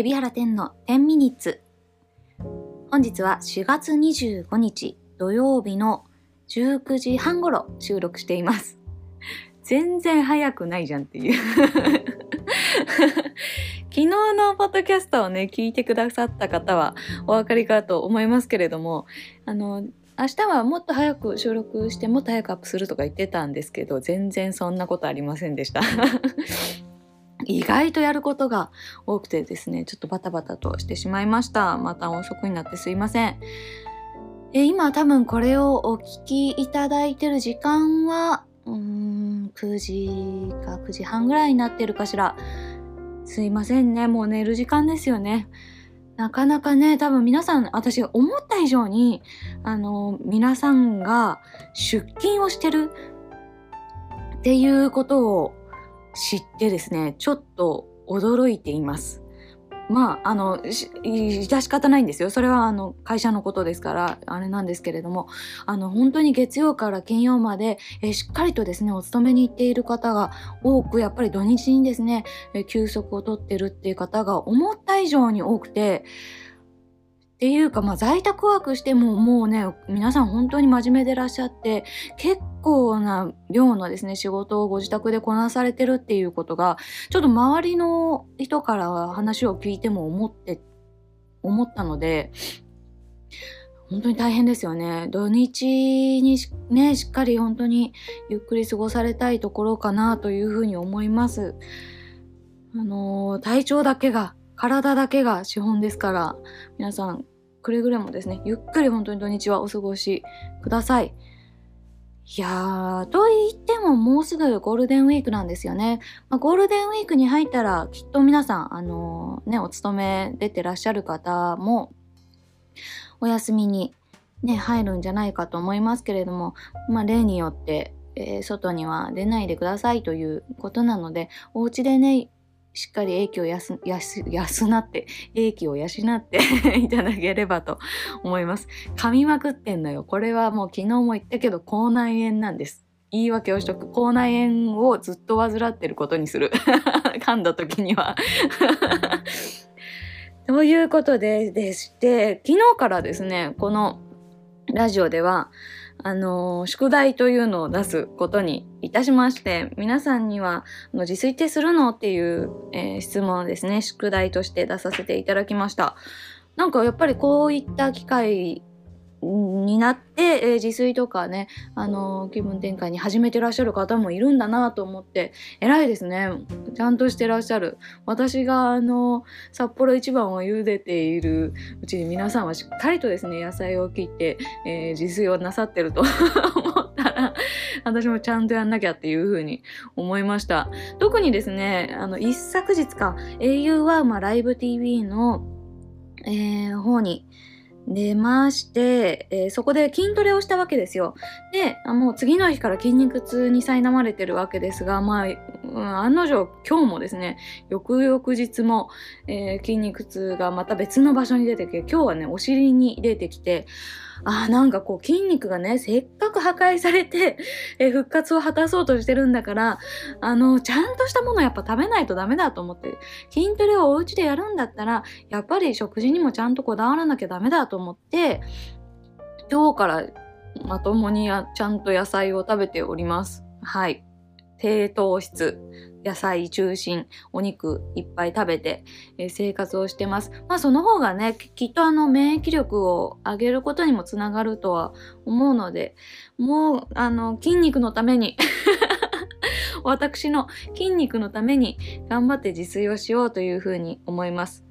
海老原天の10ミニッツ。本日は4月25日土曜日の19時半頃収録しています。全然早くないじゃんっていう。昨日のポッドキャストをね、聞いてくださった方はお分かりかと思いますけれども、あの、明日はもっと早く収録してもっと早くアップするとか言ってたんですけど、全然そんなことありませんでした。意外とやることが多くてですね、ちょっとバタバタとしてしまいました。また遅くになってすいません。え今多分これをお聞きいただいてる時間は、うーん、9時か9時半ぐらいになってるかしら。すいませんね。もう寝る時間ですよね。なかなかね、多分皆さん、私が思った以上に、あの、皆さんが出勤をしてるっていうことを知ってですね、ちょっと驚いています。まあ、あの、致し方ないんですよ。それは、あの、会社のことですから、あれなんですけれども、あの、本当に月曜から金曜まで、えしっかりとですね、お勤めに行っている方が多く、やっぱり土日にですね、え休息を取ってるっていう方が思った以上に多くて、っていうか、まあ、在宅ワークしてももうね、皆さん本当に真面目でいらっしゃって、結構な量のですね、仕事をご自宅でこなされてるっていうことが、ちょっと周りの人から話を聞いても思って、思ったので、本当に大変ですよね。土日にね、しっかり本当にゆっくり過ごされたいところかなというふうに思います。あのー体調だけが、体だけが資本ですから、皆さん、くれぐれもですね、ゆっくり本当に土日はお過ごしください。いやー、と言ってももうすぐゴールデンウィークなんですよね。まあ、ゴールデンウィークに入ったら、きっと皆さん、あのーね、お勤め出てらっしゃる方も、お休みにね、入るんじゃないかと思いますけれども、まあ、例によって、えー外には出ないでくださいということなので、お家でね、しっかり英気を養って、英気を養っていただければと思います。噛みまくってんのよ。これはもう昨日も言ったけど、口内炎なんです。言い訳をしとく。口内炎をずっと患ってることにする。噛んだ時には。ということで、でして、昨日からですね、このラジオでは、あの宿題というのを出すことにいたしまして、皆さんには、の自炊ってするのっていう、えー質問をですね、宿題として出させていただきました。なんかやっぱりこういった機会になって、えー自炊とかね、あのー気分転換に始めてらっしゃる方もいるんだなと思って、偉いですね。ちゃんとしてらっしゃる。私があの札幌一番を茹でているうちに皆さんはしっかりとですね、野菜を切って、えー自炊をなさってると 思ったら、私もちゃんとやんなきゃっていうふうに思いました。特にですね、あの、一昨日か、au は、まあ、ライブ TV の、えー方に出まして、えーそこで筋トレをしたわけですよ。で、もう次の日から筋肉痛に苛まれてるわけですが、まあ、うん案の定今日もですね、翌々日も、えー筋肉痛がまた別の場所に出てきて、今日はね、お尻に出てきて、あーなんかこう筋肉がね、せっかく破壊されて、えー復活を果たそうとしてるんだから、あの、ちゃんとしたものやっぱ食べないとダメだと思って、筋トレをお家でやるんだったら、やっぱり食事にもちゃんとこだわらなきゃダメだと思って、今日からまともにやちゃんと野菜を食べております。はい。低糖質、野菜中心、お肉いっぱい食べて、えー生活をしてます。まあその方がね、ききっとあの免疫力を上げることにもつながるとは思うので、もうあの筋肉のために、私の筋肉のために頑張って自炊をしようというふうに思います。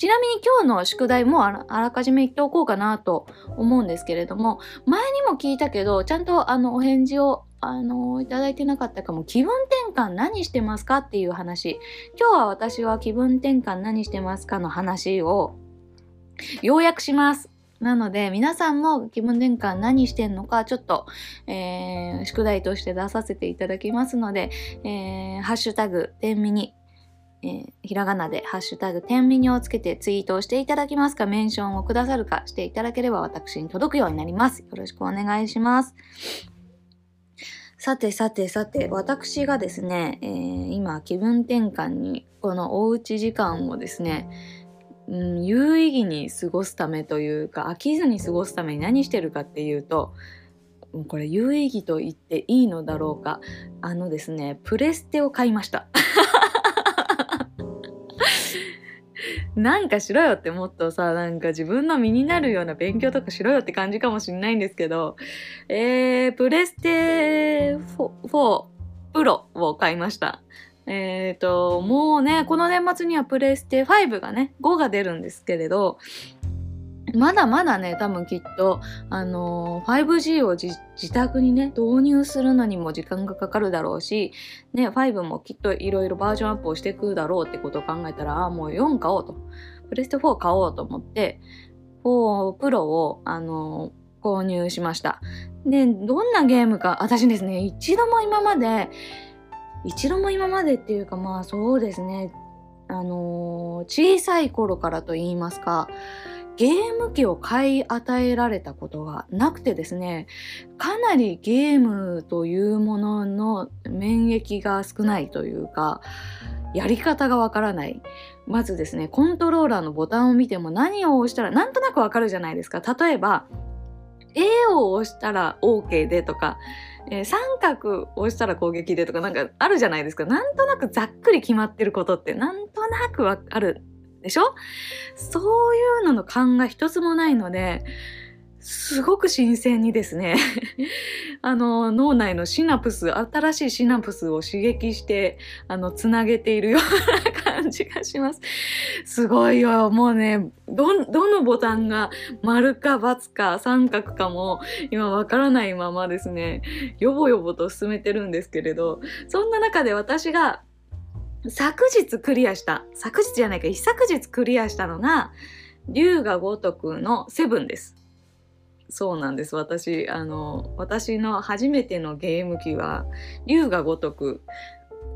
ちなみに今日の宿題もあらかじめ言っておこうかなと思うんですけれども、前にも聞いたけど、ちゃんとあのお返事をあのいただいてなかったかも。気分転換何してますかっていう話。今日は私は気分転換何してますかの話を要約します。なので皆さんも気分転換何してんのかちょっと、えー宿題として出させていただきますので、えーハッシュタグ天ミニえーひらがなでハッシュタグ天ミニをつけてツイートをしていただきますか、メンションをくださるかしていただければ私に届くようになります。よろしくお願いします。さてさてさて、私がですね、えー、今気分転換にこのおうち時間をですね、うん、有意義に過ごすためというか飽きずに過ごすために何してるかっていうとこれ有意義と言っていいのだろうかあのですねプレステを買いましたなんかしろよってもっとさ、なんか自分の身になるような勉強とかしろよって感じかもしんないんですけど、えー、プレステ 4, プロを買いました。えっ、ー、と、もうね、この年末にはプレステ5がね、5が出るんですけれど、まだまだね、多分きっと、あのー、5G を自宅にね、導入するのにも時間がかかるだろうし、ね、5もきっといろいろバージョンアップをしていくだろうってことを考えたら、あ、もう4買おうと。プレステ4買おうと思って、4プロを、あのー、購入しました。で、どんなゲームか、私ですね、一度も今まで、一度も今までっていうか、まあそうですね、あのー、小さい頃からと言いますか、ゲーム機を買い与えられたことがなくてですねかなりゲームというものの免疫が少ないというかやり方がわからない。まずですねコントローラーのボタンを見ても何を押したらなんとなくわかるじゃないですか。例えば A を押したら OK でとか、えー、三角を押したら攻撃でとかなんかあるじゃないですか。なんとなくざっくり決まってることってなんとなくわかる。でしょ？そういうのの勘が一つもないので、すごく新鮮にですね あの脳内のシナプス新しいシナプスを刺激してあのつなげているような感じがします。すごいよもうねどどのボタンが丸か×か三角かも今わからないままですねよぼよぼと進めてるんですけれどそんな中で私が昨日クリアした、昨日じゃないか、一昨日クリアしたのが、龍が如くのセブンです。そうなんです。私、あの、私の初めてのゲーム機は、龍が如く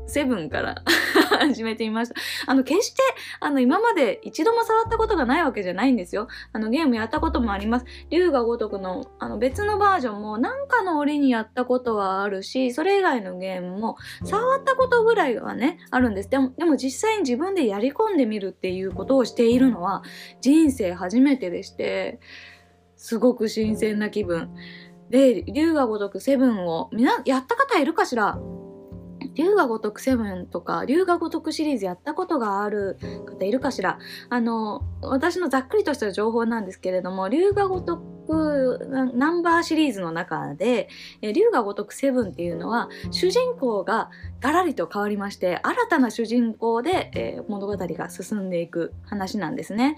セブンから 始めてみました。あの、決して、あの、今まで一度も触ったことがないわけじゃないんですよ。あの、ゲームやったこともあります。竜が如くの、あの、別のバージョンも何かの折にやったことはあるし、それ以外のゲームも触ったことぐらいはね、あるんです。でも、でも実際に自分でやり込んでみるっていうことをしているのは、人生初めてでして、すごく新鮮な気分。で、竜が如くセブンを、みな、やった方いるかしら？龍が如くセブンとか龍が如くシリーズやったことがある方いるかしらあの私のざっくりとした情報なんですけれども龍が如くナンバーシリーズの中で龍が如くセブンっていうのは主人公がガラリと変わりまして新たな主人公で、えー、物語が進んでいく話なんですね。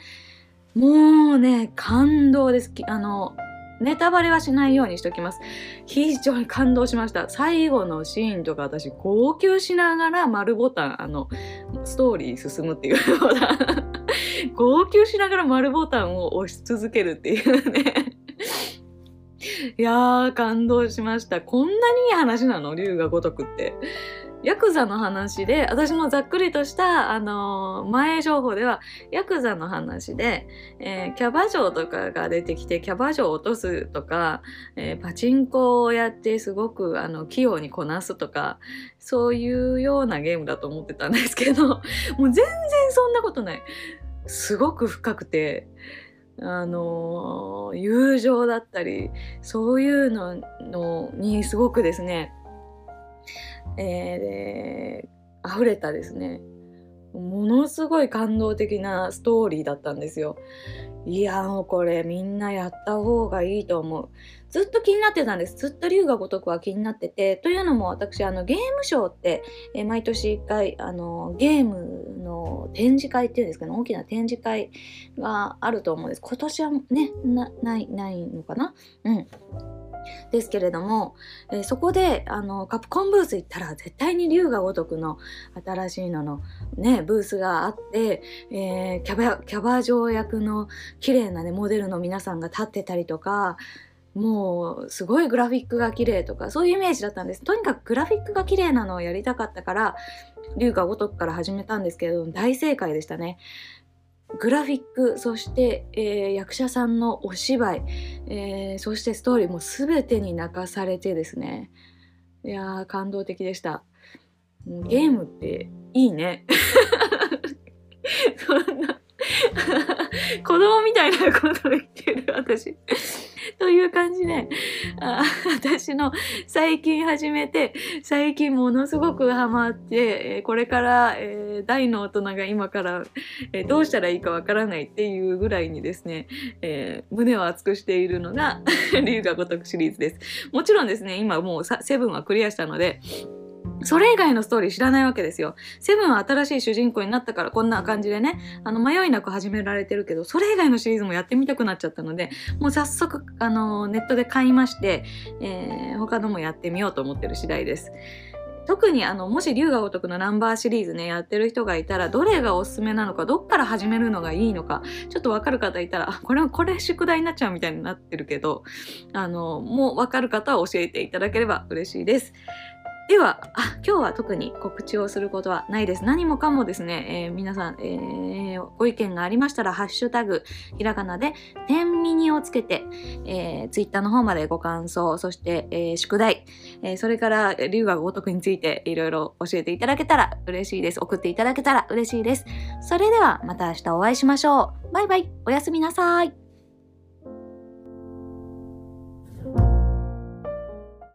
もうね感動ですあのネタバレはしないようにしときます。非常に感動しました。最後のシーンとか私、号泣しながら丸ボタン、あの、ストーリー進むっていうボタン。号泣しながら丸ボタンを押し続けるっていうね。いやー、感動しました。こんなにいい話なの？龍が如くって。ヤクザの話で、私もざっくりとした、あのー、前情報では、ヤクザの話で、えー、キャバ嬢とかが出てきて、キャバ嬢を落とすとか、えー、パチンコをやってすごく、あの、器用にこなすとか、そういうようなゲームだと思ってたんですけど、もう全然そんなことない。すごく深くて、あの友情だったり、そういうのにすごくですね、えー、溢れたですねものすごい感動的なストーリーだったんですよ。いやもうこれみんなやった方がいいと思う。ずっと気になってたんです。ずっと龍が如くは気になってて。というのも私、あのゲームショーって、え毎年1回あのゲームの展示会っていうんですかね、大きな展示会があると思うんです。今年はね、ない、ないのかな？うん。ですけれども、えー、そこであのカプコンブース行ったら絶対に龍が如くの新しいののねブースがあって、えー、キャバキャバ嬢役の綺麗なねモデルの皆さんが立ってたりとかもうすごいグラフィックが綺麗とかそういうイメージだったんです。とにかくグラフィックが綺麗なのをやりたかったから龍が如くから始めたんですけれども大正解でしたね。グラフィックそして、えー、役者さんのお芝居、えー、そしてストーリーも全てに泣かされてですねいやー、感動的でした。ゲームっていいね。そんな 子供みたいなことを言ってる私。という感じで、あ 私の最近始めて、最近ものすごくハマって、えーこれから、えー大の大人が今から、えーどうしたらいいかわからないっていうぐらいにですね、えー胸を熱くしているのが、龍が如くシリーズです。もちろんですね、今もうさセブンはクリアしたので、それ以外のストーリー知らないわけですよ。セブンは新しい主人公になったからこんな感じでね、あの迷いなく始められてるけど、それ以外のシリーズもやってみたくなっちゃったので、もう早速、あの、ネットで買いまして、えー他のもやってみようと思ってる次第です。特にあのもし龍が如くのナンバーシリーズねやってる人がいたらどれがおすすめなのかどっから始めるのがいいのかちょっとわかる方いたらこれこれ宿題になっちゃうみたいになってるけどあのもうわかる方は教えていただければ嬉しいです。ではあ今日は特に告知をすることはないです。何もかもですね、えー皆さん、えーご意見がありましたら、ハッシュタグ、ひらがなで、天ミニをつけて、えー、ツイッターの方までご感想、そして、えー宿題、えーそれから、龍が如くについていろいろ教えていただけたら嬉しいです。送っていただけたら嬉しいです。それではまた明日お会いしましょう。バイバイ。おやすみなさい。